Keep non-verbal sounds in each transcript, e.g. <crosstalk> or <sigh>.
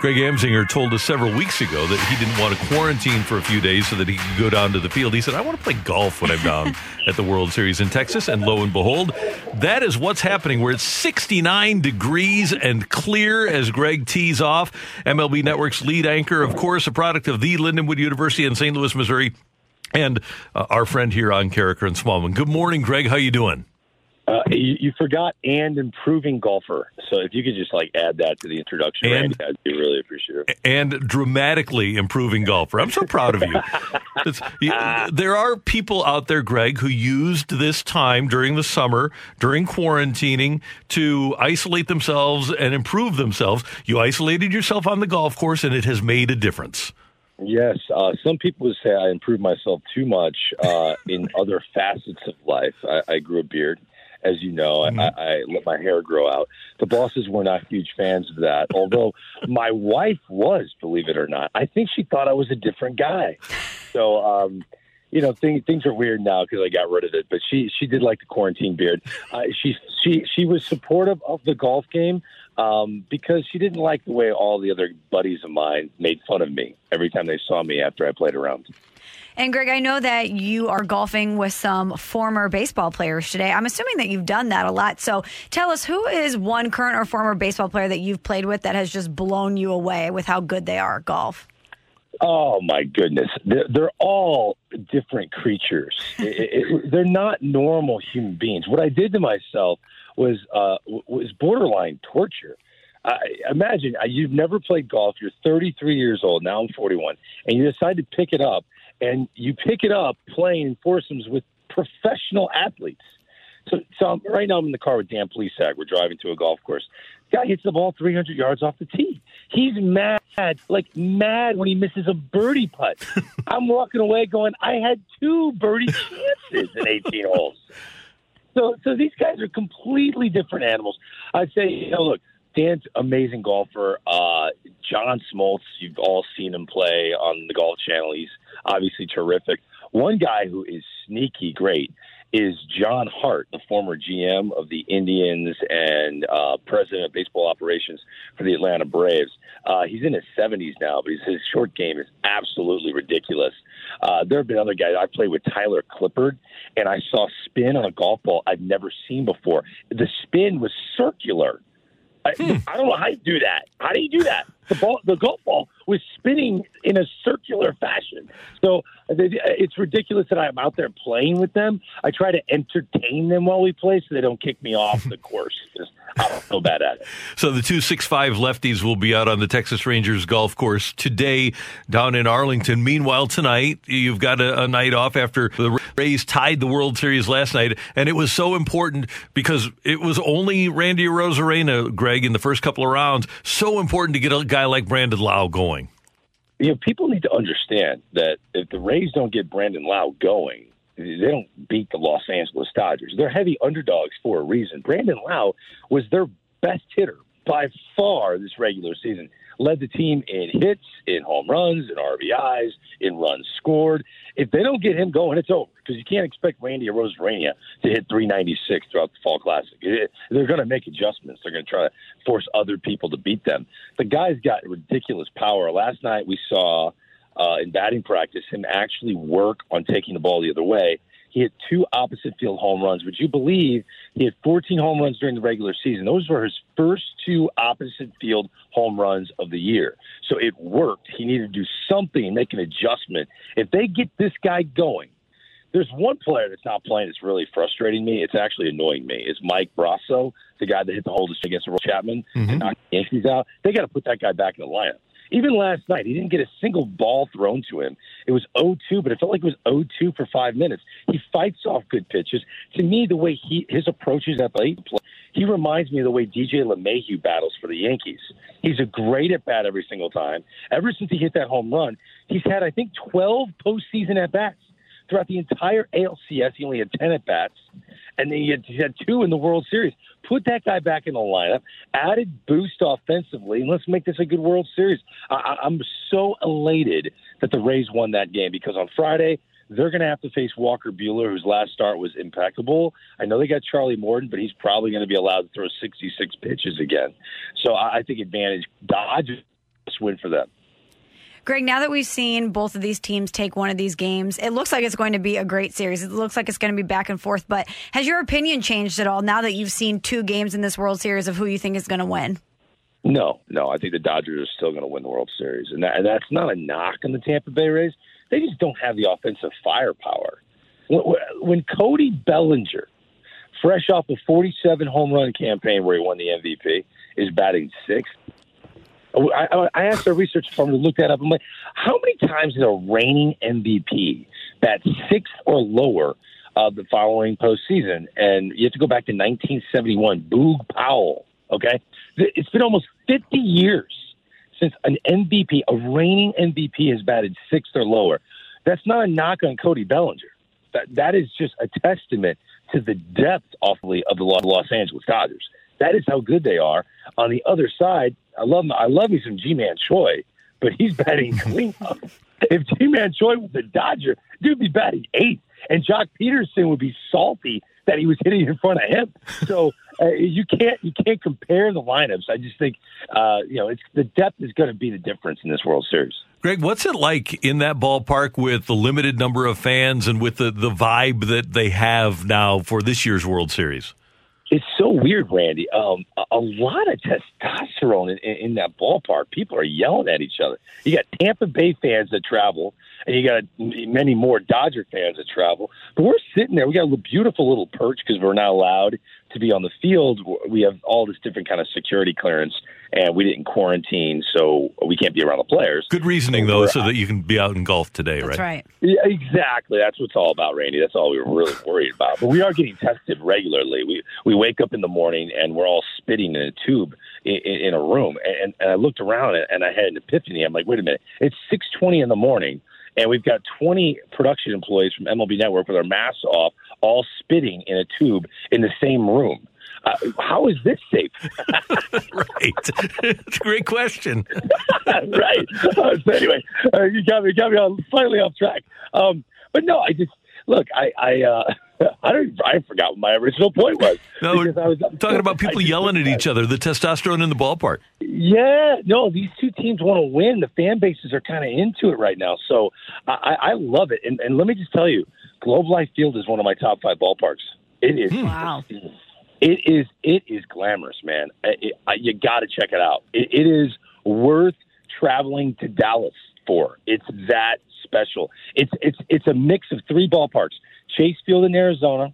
Greg Amsinger told us several weeks ago that he didn't want to quarantine for a few days so that he could go down to the field. He said, I want to play golf when I'm down <laughs> at the World Series in Texas. And lo and behold, that is what's happening. Where it's 69 degrees and clear as Greg tees off. MLB Network's lead anchor, of course, a product of the Lindenwood University in St. Louis, Missouri, and uh, our friend here on Karraker and Smallman. Good morning, Greg. How you doing? Uh, you, you, forgot and improving golfer. So if you could just like add that to the introduction, and, Randy, I'd be really appreciative. And dramatically improving golfer. I'm so proud of you. <laughs> you. There are people out there, Greg, who used this time during the summer, during quarantining, to isolate themselves and improve themselves. You isolated yourself on the golf course, and it has made a difference. Yes, uh, some people would say I improved myself too much uh, in <laughs> other facets of life. I, I grew a beard as you know. Mm-hmm. I, I let my hair grow out. The bosses were not huge fans of that, although <laughs> my wife was, believe it or not. I think she thought I was a different guy. So, um, you know, things things are weird now because I got rid of it. But she she did like the quarantine beard. Uh, she she she was supportive of the golf game um, because she didn't like the way all the other buddies of mine made fun of me every time they saw me after I played around. And Greg, I know that you are golfing with some former baseball players today. I'm assuming that you've done that a lot. So tell us who is one current or former baseball player that you've played with that has just blown you away with how good they are at golf? Oh my goodness, they're, they're all different creatures. <laughs> it, it, they're not normal human beings. What I did to myself was uh, was borderline torture. Uh, imagine uh, you've never played golf. You're 33 years old. Now I'm 41, and you decide to pick it up and you pick it up playing foursomes with professional athletes. So, so I'm, right now I'm in the car with Dan Plesac. We're driving to a golf course. Guy hits the ball 300 yards off the tee. He's mad, like mad when he misses a birdie putt. <laughs> I'm walking away going, I had two birdie chances in 18 holes. <laughs> So, so these guys are completely different animals. I'd say, you know, look, Dan's amazing golfer. Uh, John Smoltz, you've all seen him play on the Golf Channel. He's obviously terrific. One guy who is sneaky great is John Hart, the former GM of the Indians and uh, president of baseball operations for the Atlanta Braves. Uh, he's in his 70s now, but his short game is absolutely ridiculous. Uh, there have been other guys. I played with Tyler Clippard, and I saw spin on a golf ball I've never seen before. The spin was circular. I, hmm. I don't know how you do that. How do you do that? The ball, the golf ball was spinning in a circular fashion. So uh, it's ridiculous that I'm out there playing with them. I try to entertain them while we play so they don't kick me off the course. <laughs> Just, I'm so bad at it. So the two six five lefties will be out on the Texas Rangers golf course today down in Arlington. Meanwhile, tonight you've got a, a night off after the Rays tied the World Series last night, and it was so important because it was only Randy Arozarena, Greg, in the first couple of rounds. So important to get a guy like Brandon Lowe going you know, people need to understand that if the Rays don't get Brandon Lowe going, they don't beat the Los Angeles Dodgers. They're heavy underdogs for a reason. Brandon Lowe was their best hitter by far this regular season led the team in hits, in home runs, in RBIs, in runs scored. If they don't get him going, it's over because you can't expect Randy Arozarena to hit 396 throughout the Fall Classic. they're going to make adjustments. They're going to try to force other people to beat them. The guy's got ridiculous power. Last night we saw uh, in batting practice him actually work on taking the ball the other way he hit two opposite field home runs. Would you believe he had 14 home runs during the regular season? Those were his first two opposite field home runs of the year. So it worked. He needed to do something, make an adjustment. If they get this guy going, there's one player that's not playing that's really frustrating me. It's actually annoying me. It's Mike Brosseau, the guy that hit the hold against Aroldis Chapman mm-hmm. and knocked the Yankees out. They got to put that guy back in the lineup. Even last night, he didn't get a single ball thrown to him. It was 0-2, but it felt like it was 0-2 for five minutes. He fights off good pitches. To me, the way he his approach is at play, he reminds me of the way DJ LeMahieu battles for the Yankees. He's a great at bat every single time. Ever since he hit that home run, he's had I think 12 postseason at bats throughout the entire ALCS. He only had 10 at bats. and then you had, you had two in the World Series. Put that guy back in the lineup, added boost offensively, and let's make this a good World Series. I, I'm so elated that the Rays won that game because on Friday they're going to have to face Walker Buehler, whose last start was impeccable. I know they got Charlie Morton, but he's probably going to be allowed to throw 66 pitches again. So I think advantage Dodgers win for them. Greg, now that we've seen both of these teams take one of these games, it looks like it's going to be a great series. It looks like it's going to be back and forth. But has your opinion changed at all now that you've seen two games in this World Series of who you think is going to win? No, no. I think the Dodgers are still going to win the World Series, and, that, and that's not a knock on the Tampa Bay Rays. They just don't have the offensive firepower. When, when Cody Bellinger, fresh off a 47 home run campaign where he won the MVP, is batting sixth, I, I asked our research firm to look that up. I'm like, how many times is a reigning MVP bat sixth or lower of the following postseason? And you have to go back to 1971, Boog Powell. Okay, it's been almost 50 years since an MVP, a reigning MVP, has batted sixth or lower. That's not a knock on Cody Bellinger. That that is just a testament to the depth, awfully, of the Los Angeles Dodgers. That is how good they are. On the other side, I love I love me some Ji-Man Choi, but he's batting <laughs> cleanup. if Ji-Man Choi was a Dodger, dude be batting eighth, and Joc Pederson would be salty that he was hitting in front of him. So uh, you can't you can't compare the lineups. I just think uh, you know it's the depth is going to be the difference in this World Series. Greg, what's it like in that ballpark with the limited number of fans and with the, the vibe that they have now for this year's World Series? It's so weird, Randy. Um, a, a lot of testosterone in, in, in that ballpark. People are yelling at each other. You got Tampa Bay fans that travel, and you got many more Dodger fans that travel. But we're sitting there. We got a beautiful little perch because we're not allowed to be on the field. We have all this different kind of security clearance, and we didn't quarantine, so we can't be around the players. Good reasoning, though, so that you can be out in golf today, That's right? right. Yeah, exactly. That's what it's all about, Randy. That's all we were really worried about. But we are getting tested regularly. We we wake up in the morning and we're all spitting in a tube in, in a room. And, and I looked around and I had an epiphany. I'm like, wait a minute. It's 6:20 in the morning and we've got 20 production employees from MLB Network with our masks off, all spitting in a tube in the same room. Uh, how is this safe? <laughs> right. It's a great question. <laughs> right. Uh, so anyway, uh, you got me, got me on slightly off track. Um, but no, I just look. I, I, uh, <laughs> I don't. I forgot what my original point was. No, we're I was talking about people yelling at each other. The testosterone in the ballpark. Yeah, no, these two teams want to win. The fan bases are kind of into it right now, so I, I love it. And, and let me just tell you, Globe Life Field is one of my top five ballparks. It is. Hmm. Wow. It is. It is glamorous, man. It, it, you got to check it out. It, it is worth traveling to Dallas for. It's that special. It's it's it's a mix of three ballparks: Chase Field in Arizona,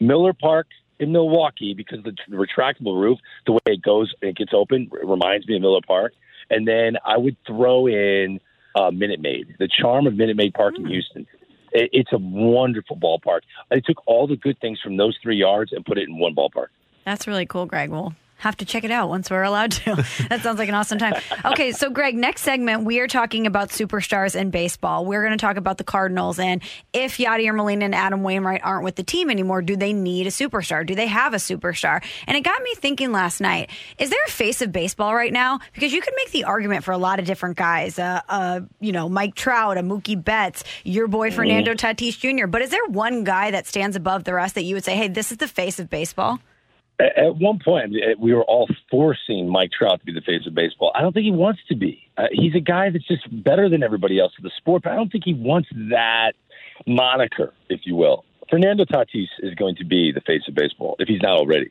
Miller Park in Milwaukee, because the, retractable roof, the way it goes, it gets open, it reminds me of Miller Park. And then I would throw in uh, Minute Maid, the charm of Minute Maid Park mm. in Houston. It, it's a wonderful ballpark. I took all the good things from those three yards and put it in one ballpark. That's really cool, Greg. Well, have to check it out once we're allowed to. <laughs> that sounds like an awesome time. Okay, so Greg, next segment we are talking about superstars in baseball. We're going to talk about the Cardinals and if Yadier Molina and Adam Wainwright aren't with the team anymore, do they need a superstar? Do they have a superstar? And it got me thinking last night: Is there a face of baseball right now? Because you could make the argument for a lot of different guys. Uh, uh, you know, Mike Trout, a Mookie Betts, your boy Fernando Tatis Jr. But is there one guy that stands above the rest that you would say, "Hey, this is the face of baseball"? At one point, we were all forcing Mike Trout to be the face of baseball. I don't think he wants to be. Uh, he's a guy that's just better than everybody else in the sport, but I don't think he wants that moniker, if you will. Fernando Tatis is going to be the face of baseball if he's not already.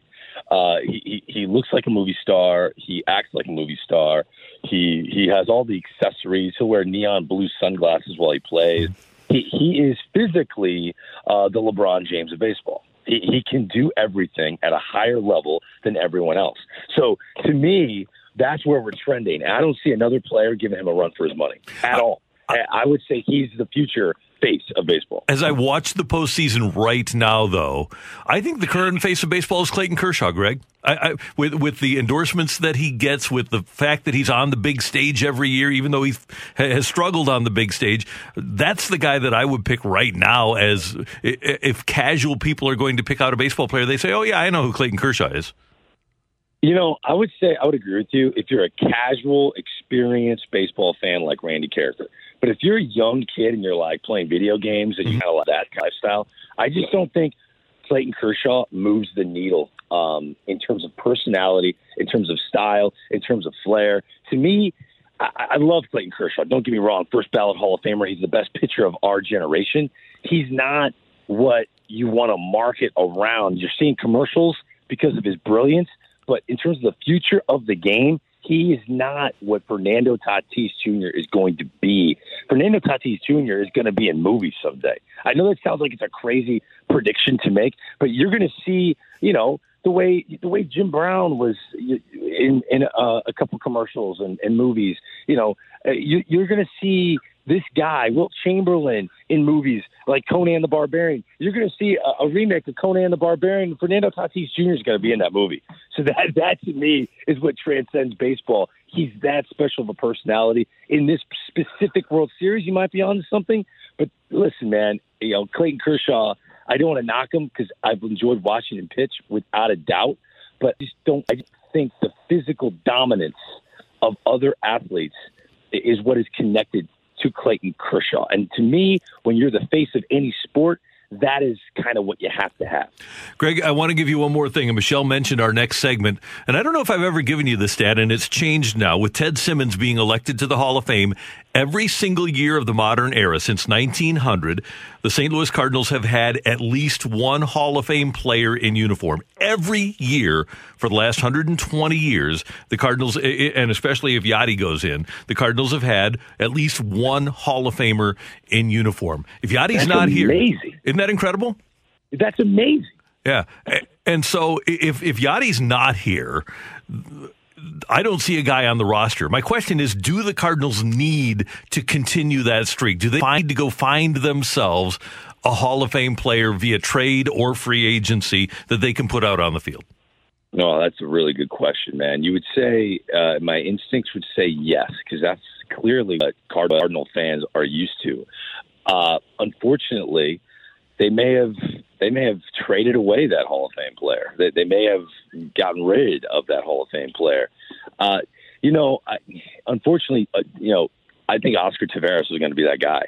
Uh, he, he looks like a movie star. He acts like a movie star. He he has all the accessories. He'll wear neon blue sunglasses while he plays. He he is physically uh, the LeBron James of baseball. He, he can do everything at a higher level than everyone else. So to me, that's where we're trending. I don't see another player giving him a run for his money at all. I, I would say he's the future face of baseball. As I watch the postseason right now, though, I think the current face of baseball is Clayton Kershaw. Greg, I, I, with with the endorsements that he gets, with the fact that he's on the big stage every year, even though he has struggled on the big stage, that's the guy that I would pick right now. As if casual people are going to pick out a baseball player, they say, "Oh yeah, I know who Clayton Kershaw is." You know, I would say I would agree with you if you're a casual, experienced baseball fan like Randy Karraker. But if you're a young kid and you're like playing video games and you kind of like that kind of lifestyle, I just don't think Clayton Kershaw moves the needle um, in terms of personality, in terms of style, in terms of flair. To me, I, I love Clayton Kershaw. Don't get me wrong, first ballot Hall of Famer. He's the best pitcher of our generation. He's not what you want to market around. You're seeing commercials because of his brilliance but in terms of the future of the game, he is not what Fernando Tatis Jr. is going to be. Fernando Tatis Jr. is going to be in movies someday. I know that sounds like it's a crazy prediction to make, but you're going to see, you know, the way the way Jim Brown was in in uh, a couple commercials and, and movies. You know, uh, you, you're going to see this guy, Wilt Chamberlain, in movies like Conan the Barbarian. You're going to see a, a remake of Conan the Barbarian. Fernando Tatis Jr. is going to be in that movie. So that that to me is what transcends baseball. He's that special of a personality. In this specific World Series, you might be onto something. But listen, man, you know Clayton Kershaw. I don't want to knock him because I've enjoyed watching him pitch without a doubt. But I just don't. I just think the physical dominance of other athletes is what is connected to Clayton Kershaw. And to me, when you're the face of any sport, that is kind of what you have to have. Greg, I want to give you one more thing. And Michelle mentioned our next segment. And I don't know if I've ever given you this stat, and it's changed now with Ted Simmons being elected to the Hall of Fame. Every single year of the modern era since 1900, the St. Louis Cardinals have had at least one Hall of Fame player in uniform. Every year for the last 120 years, the Cardinals, and especially if Yadi goes in, the Cardinals have had at least one Hall of Famer in uniform. If Yadi's That's not amazing. here, isn't that incredible? That's amazing. Yeah. And so if, if Yadi's not here, I don't see a guy on the roster. My question is do the Cardinals need to continue that streak? Do they need to go find themselves a Hall of Fame player via trade or free agency that they can put out on the field? No, that's a really good question, man. You would say uh, my instincts would say yes, because that's clearly what Cardinal fans are used to. Uh, unfortunately, they may have they may have traded away that Hall of Fame player. They, they may have gotten rid of that Hall of Fame player. Uh, you know, I, unfortunately, uh, you know, I think Oscar Taveras was going to be that guy,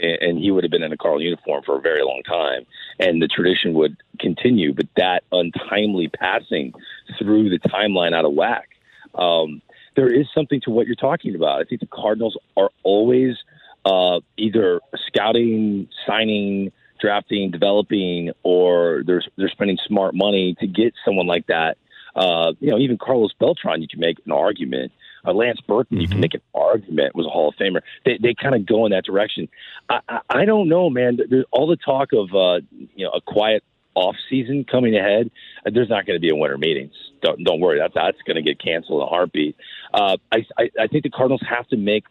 and, he would have been in a Carl uniform for a very long time, and the tradition would continue. But that untimely passing threw the timeline out of whack. Um, there is something to what you're talking about. I think the Cardinals are always uh, either scouting, signing drafting, developing, or they're they're spending smart money to get someone like that. Uh, you know, even Carlos Beltran, you can make an argument. Uh, Lance Berkman, mm-hmm. you can mm-hmm. make an argument was a Hall of Famer. They they kind of go in that direction. I, I, I don't know, man. There's all the talk of uh, you know a quiet off season coming ahead. Uh, there's not going to be a winter meetings. Don't don't worry. That that's going to get canceled in a heartbeat. Uh, I, I I think the Cardinals have to make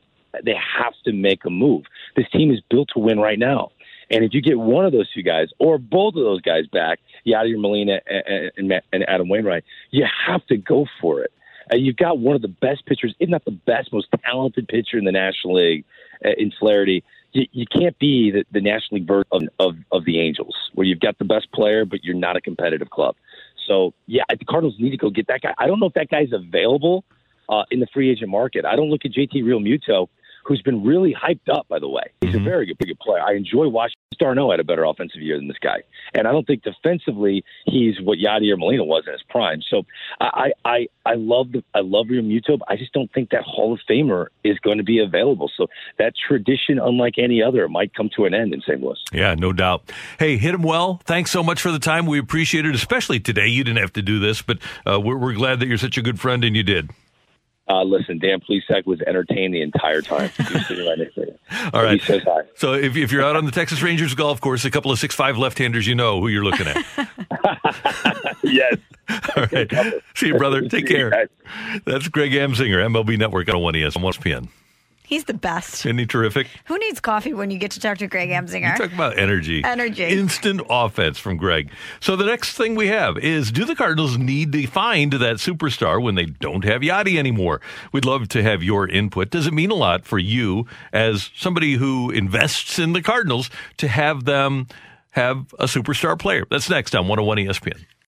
they have to make a move. This team is built to win right now. And if you get one of those two guys or both of those guys back, Yadier Molina and, and, and Adam Wainwright, you have to go for it. Uh, you've got one of the best pitchers, if not the best, most talented pitcher in the National League uh, in Flaherty. You, you can't be the, the National League version of, of, of the Angels, where you've got the best player, but you're not a competitive club. So, yeah, the Cardinals need to go get that guy. I don't know if that guy's available uh, in the free agent market. I don't look at JT Realmuto who's been really hyped up, by the way. He's mm-hmm. a very good, good player. I enjoy watching. d'Arnaud had a better offensive year than this guy, and I don't think defensively he's what Yadier Molina was in his prime. So I I I love the I love Realmuto, but I just don't think that Hall of Famer is going to be available. So that tradition, unlike any other, might come to an end in St. Louis. Yeah, no doubt. Hey, hit him well. Thanks so much for the time. We appreciate it, especially today. You didn't have to do this, but uh, we're, we're glad that you're such a good friend and you did. Uh, listen, Dan Plesac was entertained the entire time. <laughs> All right. He says hi. So if, if you're out on the Texas Rangers golf course, a couple of six five left-handers, you know who you're looking at. <laughs> yes. <laughs> All right. See you, brother. Take care. That's Greg Amsinger, MLB Network on 1 ES on 1 ESPN. He's the best. Isn't he terrific? Who needs coffee when you get to talk to Greg Amsinger? Talk about energy. Energy. Instant offense from Greg. So the next thing we have is do the Cardinals need to find that superstar when they don't have Yadi anymore? We'd love to have your input. Does it mean a lot for you as somebody who invests in the Cardinals to have them have a superstar player? That's next on 101 ESPN.